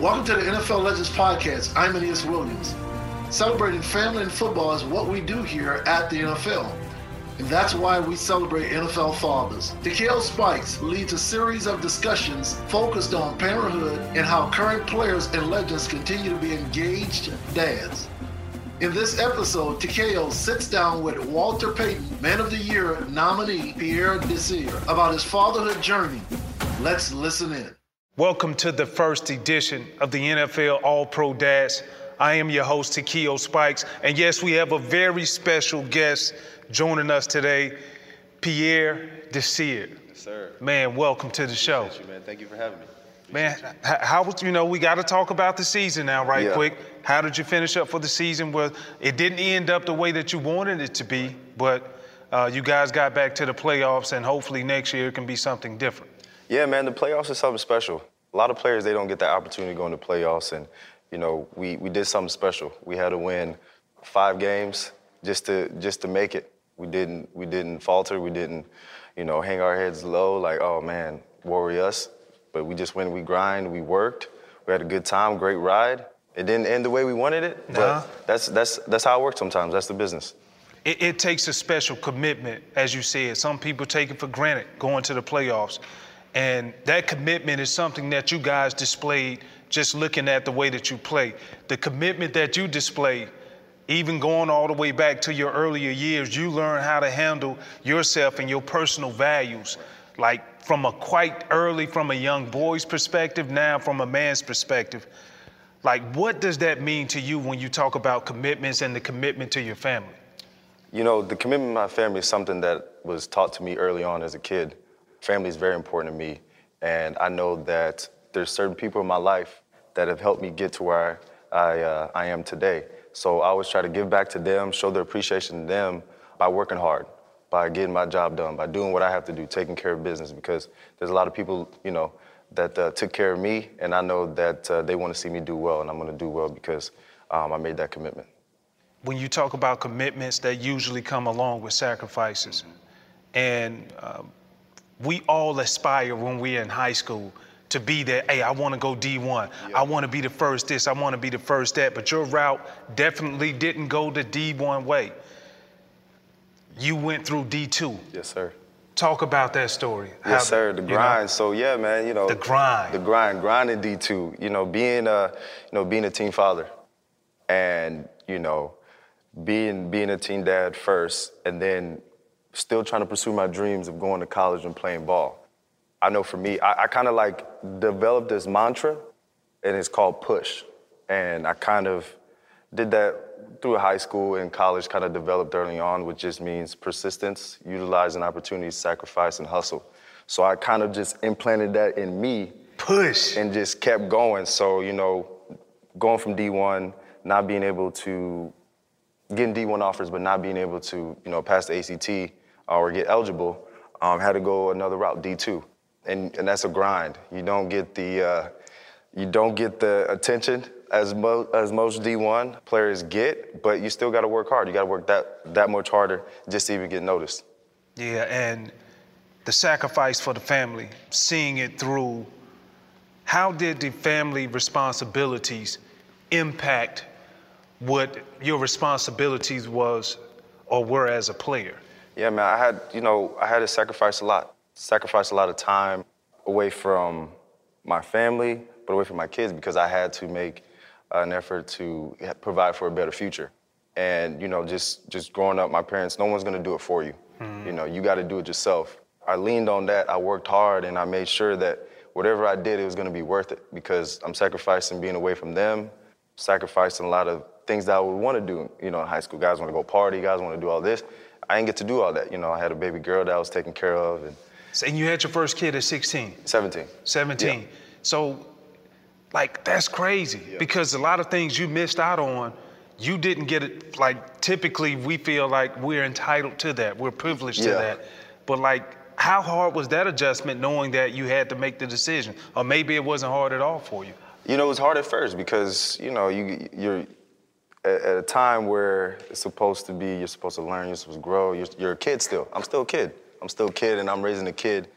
Welcome to the NFL Legends Podcast. I'm Aeneas Williams. Celebrating family and football is what we do here at the NFL. And that's why we celebrate NFL fathers. Takeo Spikes leads a series of discussions focused on parenthood and how current players and legends continue to be engaged dads. In this episode, Takeo sits down with Walter Payton, Man of the Year nominee Pierre Desir, about his fatherhood journey. Let's listen in. Welcome to the first edition of the NFL All Pro Dads. I am your host, Takeo Spikes. And yes, we have a very special guest joining us today, Pierre Desir. Yes, sir. Man, welcome to the show. Appreciate you, man. Thank you for having me. Man, how was, you know, we got to talk about the season now, right Yeah. quick. How did you finish up for the season? Well, it didn't end up the way that you wanted it to be, but uh, you guys got back to the playoffs, and hopefully next year it can be something different. Yeah, man, the playoffs is something special. A lot of players, they don't get that opportunity to go into playoffs, and, you know, we, we did something special. We had to win five games just to just to make it. We didn't we didn't falter. We didn't, you know, hang our heads low like, oh man, worry us. But we just went, we grind, we worked, we had a good time, great ride. It didn't end the way we wanted it, but that's that's that's how it works sometimes. That's the business. It, it takes a special commitment, as you said. Some people take it for granted going to the playoffs. And that commitment is something that you guys displayed just looking at the way that you play. The commitment that you displayed, even going all the way back to your earlier years, you learn how to handle yourself and your personal values. Like from a quite early, from a young boy's perspective, now from a man's perspective. Like, what does that mean to you when you talk about commitments and the commitment to your family? You know, the commitment to my family is something that was taught to me early on as a kid. Family is very important to me, and I know that there's certain people in my life that have helped me get to where I, uh, I am today. So I always try to give back to them, show their appreciation to them by working hard, by getting my job done, by doing what I have to do, taking care of business, because there's a lot of people, you know, that uh, took care of me, and I know that uh, they want to see me do well, and I'm going to do well because um, I made that commitment. when you talk about commitments that usually come along with sacrifices. And um, we all aspire when we're in high school to be that, hey, I want to go D1. I want to be the first this, I want to be the first that. But your route definitely didn't go the D1 way. You went through D2. Yes, sir. Talk about that story. How- Yes, sir. The you know, grind. So yeah, man. You know The grind. The grind. Grinding D two. You know, being a, you know, being a team father, and you know, being being a team dad first, and then still trying to pursue my dreams of going to college and playing ball. I know for me, I, I kind of like developed this mantra, and it's called push. And I kind of did that through high school and college, kind of developed early on, which just means persistence, utilizing opportunities, sacrifice, and hustle. So I kind of just implanted that in me. Push. And just kept going. So, you know, going from D1, not being able to, getting D1 offers, but not being able to, you know, pass the ACT or get eligible, um, had to go another route, D2. And, and that's a grind. You don't get the, uh, you don't get the attention as, mo- as most D1 players get, but you still got to work hard. You got to work that, that much harder just to even get noticed. Yeah, and the sacrifice for the family, seeing it through. How did the family responsibilities impact what your responsibilities was or were as a player? Yeah, man, I had, you know, I had to sacrifice a lot. Sacrifice a lot of time away from my family, but away from my kids because I had to make an effort to provide for a better future. And, you know, just just growing up, my parents, no one's gonna do it for you. Mm-hmm. You know, you gotta do it yourself. I leaned on that, I worked hard, and I made sure that whatever I did, it was gonna be worth it because I'm sacrificing being away from them, sacrificing a lot of things that I would wanna do. You know, in high school, guys wanna go party, guys wanna do all this. I didn't get to do all that. You know, I had a baby girl that I was taking care of. And, so, and you had your first kid at 16? 17. 17. Yeah. So, like, that's crazy yeah. because a lot of things you missed out on, you didn't get it. Like, typically, we feel like we're entitled to that, we're privileged yeah. to that. But, like, how hard was that adjustment knowing that you had to make the decision? Or maybe it wasn't hard at all for you? You know, it was hard at first because, you know, you, you're, at a time where it's supposed to be, you're supposed to learn, you're supposed to grow. You're, you're a kid still. I'm still a kid. I'm still a kid, and I'm raising a kid.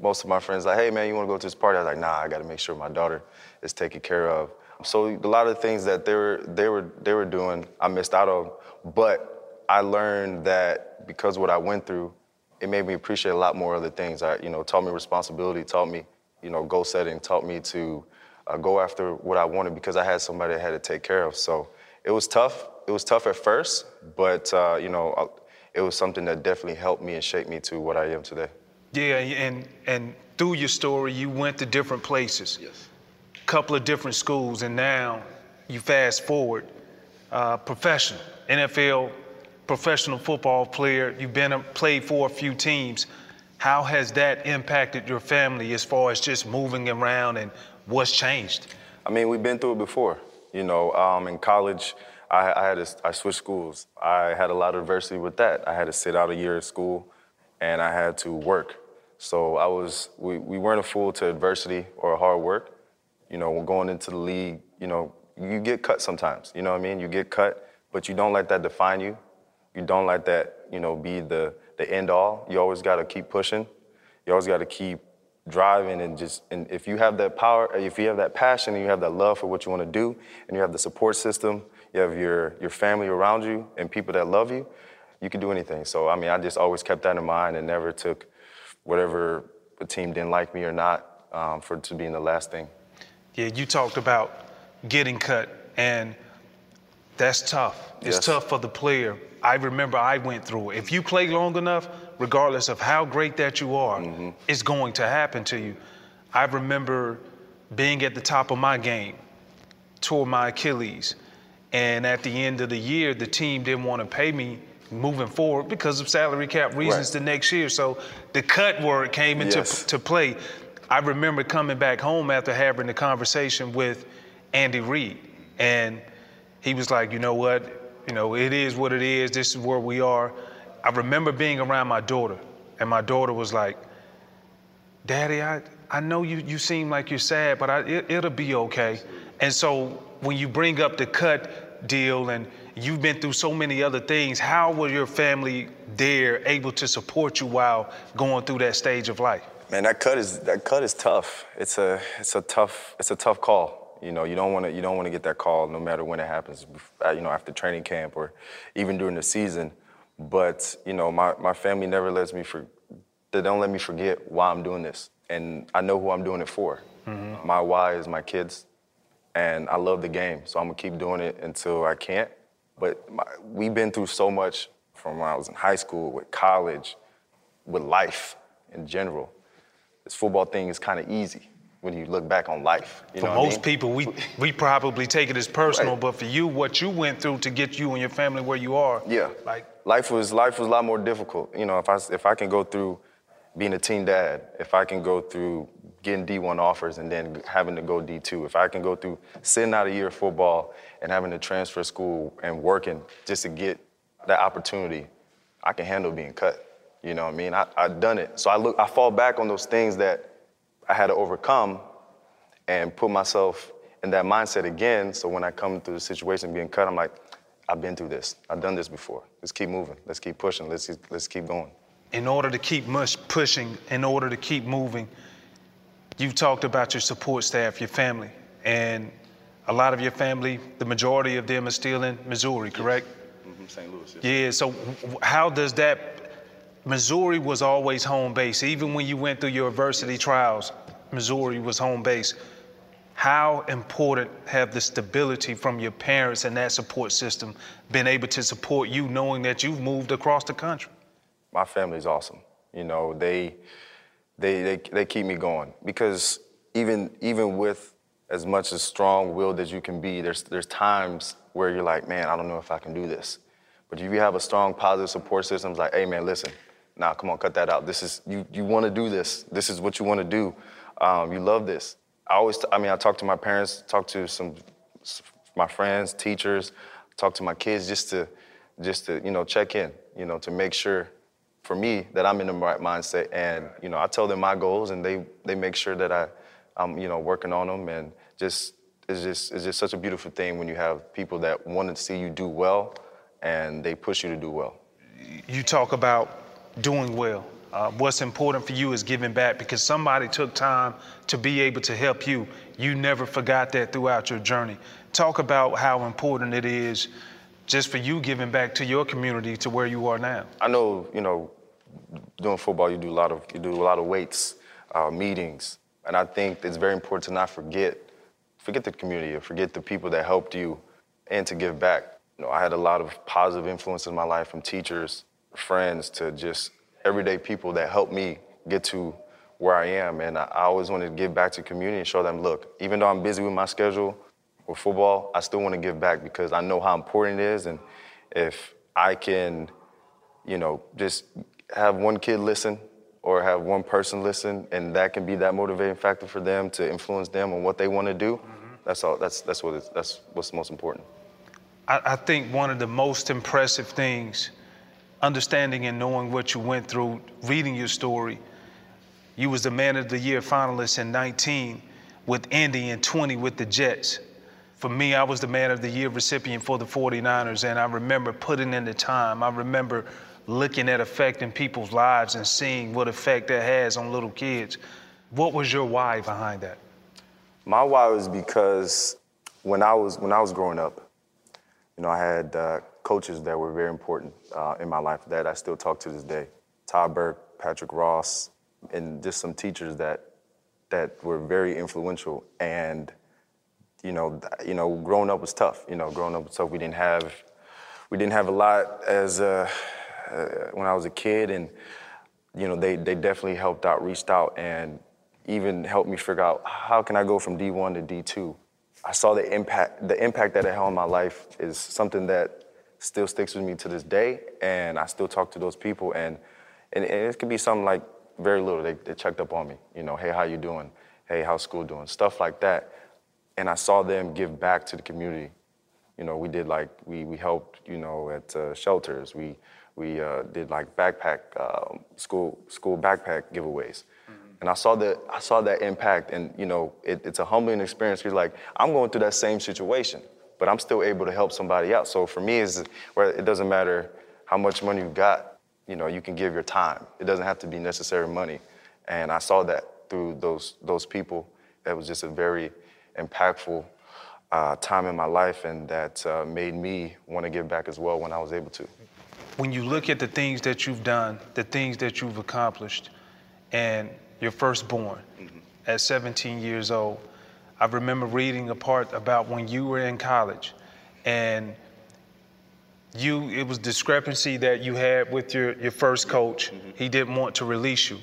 Most of my friends like, hey man, you want to go to this party? I was like, nah, I got to make sure my daughter is taken care of. So a lot of the things that they were they were they were doing, I missed out on. But I learned that because what I went through, it made me appreciate a lot more other things. I, you know, taught me responsibility, taught me, you know, goal setting, taught me to uh, go after what I wanted because I had somebody I had to take care of. So it was tough. It was tough at first, but uh, you know, uh, it was something that definitely helped me and shaped me to what I am today. Yeah, and and through your story, you went to different places. Yes. Couple of different schools, and now you fast forward, uh, professional NFL professional football player. You've been a, played for a few teams. How has that impacted your family as far as just moving around and what's changed? I mean, we've been through it before. You know, um, in college, I, I had I switched schools. I had a lot of adversity with that. I had to sit out a year of school, and I had to work. So I was, we, we weren't a fool to adversity or hard work. You know, going into the league, you know, you get cut sometimes. You know what I mean? You get cut, but you don't let that define you. You don't let that, you know, be the the end all. You always got to keep pushing. You always got to keep driving and just and if you have that power if you have that passion and you have that love for what you want to do and you have the support system you have your your family around you and people that love you you can do anything. So i mean i just always kept that in mind and never took whatever the team didn't like me or not um, for to being the last thing. Yeah you talked about getting cut and that's tough it's yes. tough for the player i remember i went through it if you play long enough regardless of how great that you are, mm-hmm. it's going to happen to you. I remember being at the top of my game, tore my Achilles, and at the end of the year, the team didn't want to pay me moving forward because of salary cap reasons right. the next year. So the cut word came into yes. to play. I remember coming back home after having the conversation with Andy Reid, and he was like, "You know what? You know, it is what it is. This is where we are." I remember being around my daughter, and my daughter was like, Daddy, I, I know you, you seem like you're sad, but I, it, it'll be okay. And so when you bring up the cut deal and you've been through so many other things, how was your family there able to support you while going through that stage of life? Man, that cut is that cut is tough. It's a it's a tough it's a tough call. You know, you don't want to you don't want to get that call no matter when it happens. You know, after training camp or even during the season. But you know, my, my family never lets me for they don't let me forget why I'm doing this. And I know who I'm doing it for. Mm-hmm. My why is my kids. And I love the game. So I'm gonna keep doing it until I can't. But my, we've been through so much from when I was in high school, with college, with life in general. This football thing is kind of easy when you look back on life. You for know what I most mean? people, we we probably take it as personal, Right. but for you, what you went through to get you and your family where you are, Yeah. like life was life was a lot more difficult. You know, if I if I can go through being a teen dad, if I can go through getting D1 offers and then having to go D2, if I can go through sitting out a year of football and having to transfer school and working just to get that opportunity, I can handle being cut. You know what I mean? I, I've done it. So I look I fall back on those things that I had to overcome and put myself in that mindset again. So when I come through the situation being cut, I'm like, I've been through this. I've done this before. Let's keep moving. Let's keep pushing. Let's let's keep going. in order to keep mush pushing, in order to keep moving, you've talked about your support staff, your family, and a lot of your family, the majority of them are still in Missouri, correct? Mm-hmm. St. Louis. Yeah. So how does that? Missouri was always home base, even when you went through your adversity trials. Missouri was home base. How important have the stability from your parents and that support system been able to support you, knowing that you've moved across the country? my family's awesome. You know, they they they they keep me going because even even with as much as strong-willed as you can be, there's there's times where you're like, man, I don't know if I can do this. But if you have a strong, positive support system, it's like, hey, man, listen, nah, come on, cut that out. This is you you want to do this. This is what you want to do. Um, you love this. I always, I mean, I talk to my parents, talk to some my friends, teachers, talk to my kids just to just to you know check in, you know, to make sure for me that I'm in the right mindset. And you know, I tell them my goals, and they they make sure that I I'm you know working on them, and just it's just it's just such a beautiful thing when you have people that want to see you do well, and they push you to do well. you talk about doing well. Uh, what's important for you is giving back because somebody took time to be able to help you. You never forgot that throughout your journey. Talk about how important it is just for you giving back to your community to where you are now. I know, you know, doing football, you do a lot of you do a lot of weights, uh, meetings, and I think it's very important to not forget, forget the community, or forget the people that helped you, and to give back. You know, I had a lot of positive influences in my life from teachers, friends, to just everyday people that helped me get to where I am, and I, always wanted to give back to the community and show them, look, even though I'm busy with my schedule with football, I still want to give back because I know how important it is, and if I can you know, just have one kid listen or have one person listen, and that can be that motivating factor for them to influence them on what they want to do. Mm-hmm. That's all. That's that's what it's, that's what's most important. I, I think one of the most impressive things, understanding and knowing what you went through, reading your story, you was the man of the year finalist in 19 with Indy and 20 with the Jets. For me, I was the man of the year recipient for the 49ers, and I remember putting in the time. I remember looking at affecting people's lives and seeing what effect that has on little kids. What was your why behind that? My why was because when I was when I was growing up, you know, I had uh, coaches that were very important uh, in my life that I still talk to this day. Todd Burke, Patrick Ross, and just some teachers that that were very influential. And you know, you know, growing up was tough. You know, growing up was tough. We didn't have we didn't have a lot as uh, uh, when I was a kid, and you know, they they definitely helped out, reached out, and even helped me figure out how can I go from D1 to D2. I saw the impact the impact that it had on my life is something that still sticks with me to this day, and I still talk to those people, and and, and it could be something like very little. They, they checked up on me, you know, hey, how you doing? Hey, how's school doing? Stuff like that, and I saw them give back to the community. You know, we did like we we helped, you know, at uh, shelters. We we uh, did like backpack uh, school school backpack giveaways, and I saw that I saw that impact, and you know, it, it's a humbling experience. Because like I'm going through that same situation, but I'm still able to help somebody out. So for me, is where it doesn't matter how much money you got. You know, you can give your time. It doesn't have to be necessary money, and I saw that through those those people. That was just a very impactful uh, time in my life, and that uh, made me want to give back as well when I was able to. when you look at the things that you've done, the things that you've accomplished, and your firstborn at 17 years old, I remember reading a part about when you were in college and you it was discrepancy that you had with your your first coach. Mm-hmm. He didn't want to release you,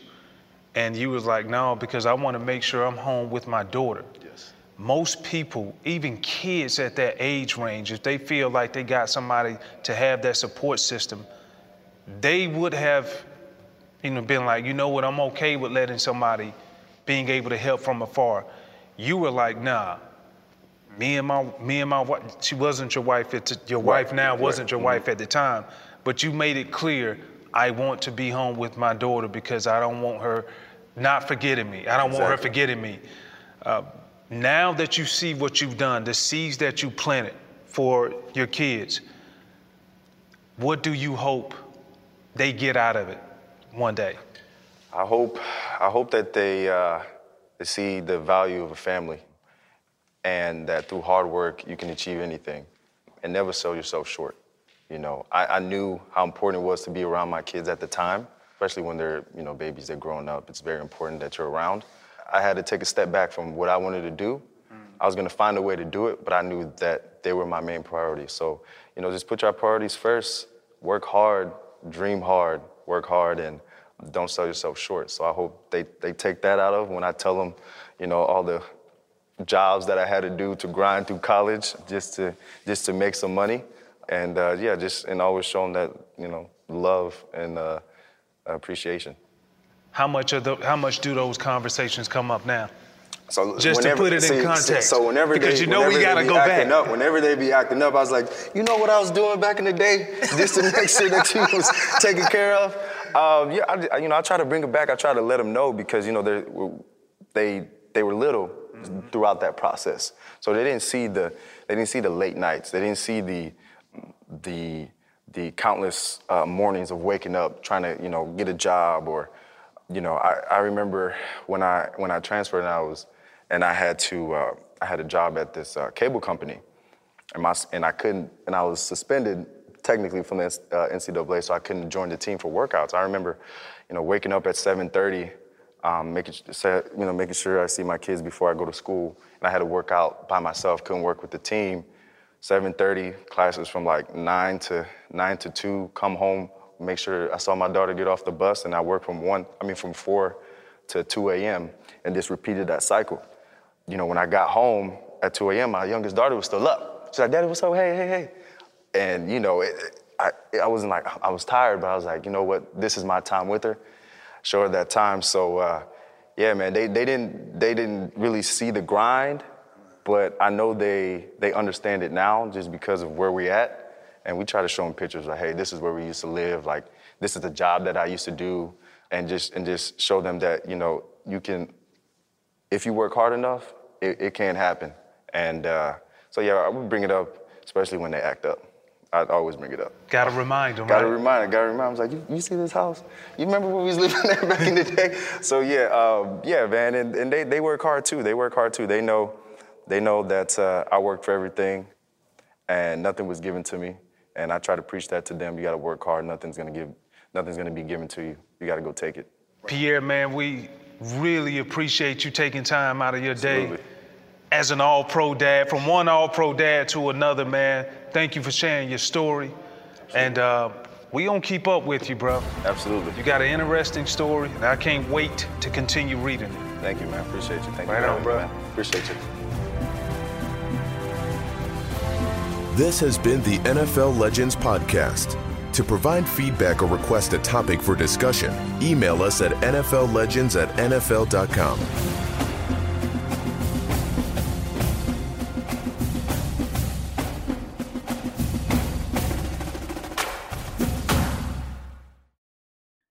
and you was like, no, because I want to make sure I'm home with my daughter. Yes. Most people, even kids at that age range, if they feel like they got somebody to have that support system, they would have, you know, been like, you know what, I'm okay with letting somebody being able to help from afar. You were like, nah, me and my me and my wife she wasn't your wife at your right. wife now wasn't right. your mm-hmm. wife at the time but you made it clear i want to be home with my daughter because i don't want her not forgetting me i don't exactly. want her forgetting me uh, now that you see what you've done the seeds that you planted for your kids what do you hope they get out of it one day i hope i hope that they uh, they see the value of a family and that through hard work you can achieve anything and never sell yourself short. You know, I, I, knew how important it was to be around my kids at the time, especially when they're, you know, babies, they're growing up. It's very important that you're around. I had to take a step back from what I wanted to do. Mm. I was gonna find a way to do it, but I knew that they were my main priority. So, you know, just put your priorities first, work hard, dream hard, work hard, and don't sell yourself short. So I hope they, they take that out of when I tell them, you know, all the jobs that I had to do to grind through college just to just to make some money, and uh, yeah, just and always show them that you know love and uh, appreciation. How much of the how much do those conversations come up now? So just whenever, to put it see, in context. So whenever because they, you know we gotta go back. Up, whenever they be acting up, I was like, you know what I was doing back in the day, just to make sure that you was taken care of. Um, yeah, I, you know, I try to bring it back. I try to let them know because you know they they they were little mm-hmm. throughout that process. So they didn't see the they didn't see the late nights. They didn't see the the the countless uh, mornings of waking up trying to you know get a job or you know I, I remember when I when I transferred and I was and I had to uh, I had a job at this uh, cable company and my and I couldn't and I was suspended technically from the uh, NCAA so I couldn't join the team for workouts. I remember you know waking up at 7:30 um, making, you know, making sure I see my kids before I go to school. And I had to work out by myself, couldn't work with the team. 7.30, classes from like 9 to 9 to 2, come home, make sure I saw my daughter get off the bus, and I worked from 1, I mean from 4 to 2 a.m., and just repeated that cycle. You know, when I got home at 2 a.m., my youngest daughter was still up. She's like, Daddy, what's up? Hey, hey, hey. And, you know, it, I, I wasn't like, I was tired, but I was like, you know what, this is my time with her show her that time. So uh, yeah, man, they, they didn't they didn't really see the grind, but I know they they understand it now just because of where we're at. And we try to show them pictures like, hey, this is where we used to live. Like this is the job that I used to do, and just and just show them that you know you can, if you work hard enough, it, it can happen. And uh, so yeah, I would bring it up, especially when they act up. I'd always bring it up. Gotta remind them. Gotta right? remind them. Gotta remind them. I was like, you, you, see this house? You remember when we was living there back in the day? So yeah, um, yeah, man, and, and they, they work hard too. They work hard too. They know, they know that uh, I work for everything, and nothing was given to me. And I try to preach that to them. You gotta work hard. Nothing's gonna give, nothing's gonna be given to you. You gotta go take it. Pierre, man, we really appreciate you taking time out of your Absolutely. day as an all-pro dad, from one all-pro dad to another, man. Thank you for sharing your story. And uh, we gonna keep up with you, bro. Absolutely. You got an interesting story, and I can't wait to continue reading it. Thank you, man. Appreciate you. Thank right you. Right on, bro. Man. Appreciate you. This has been the NFL Legends Podcast. To provide feedback or request a topic for discussion, email us at NFLLegends at NFL.com.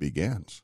begins.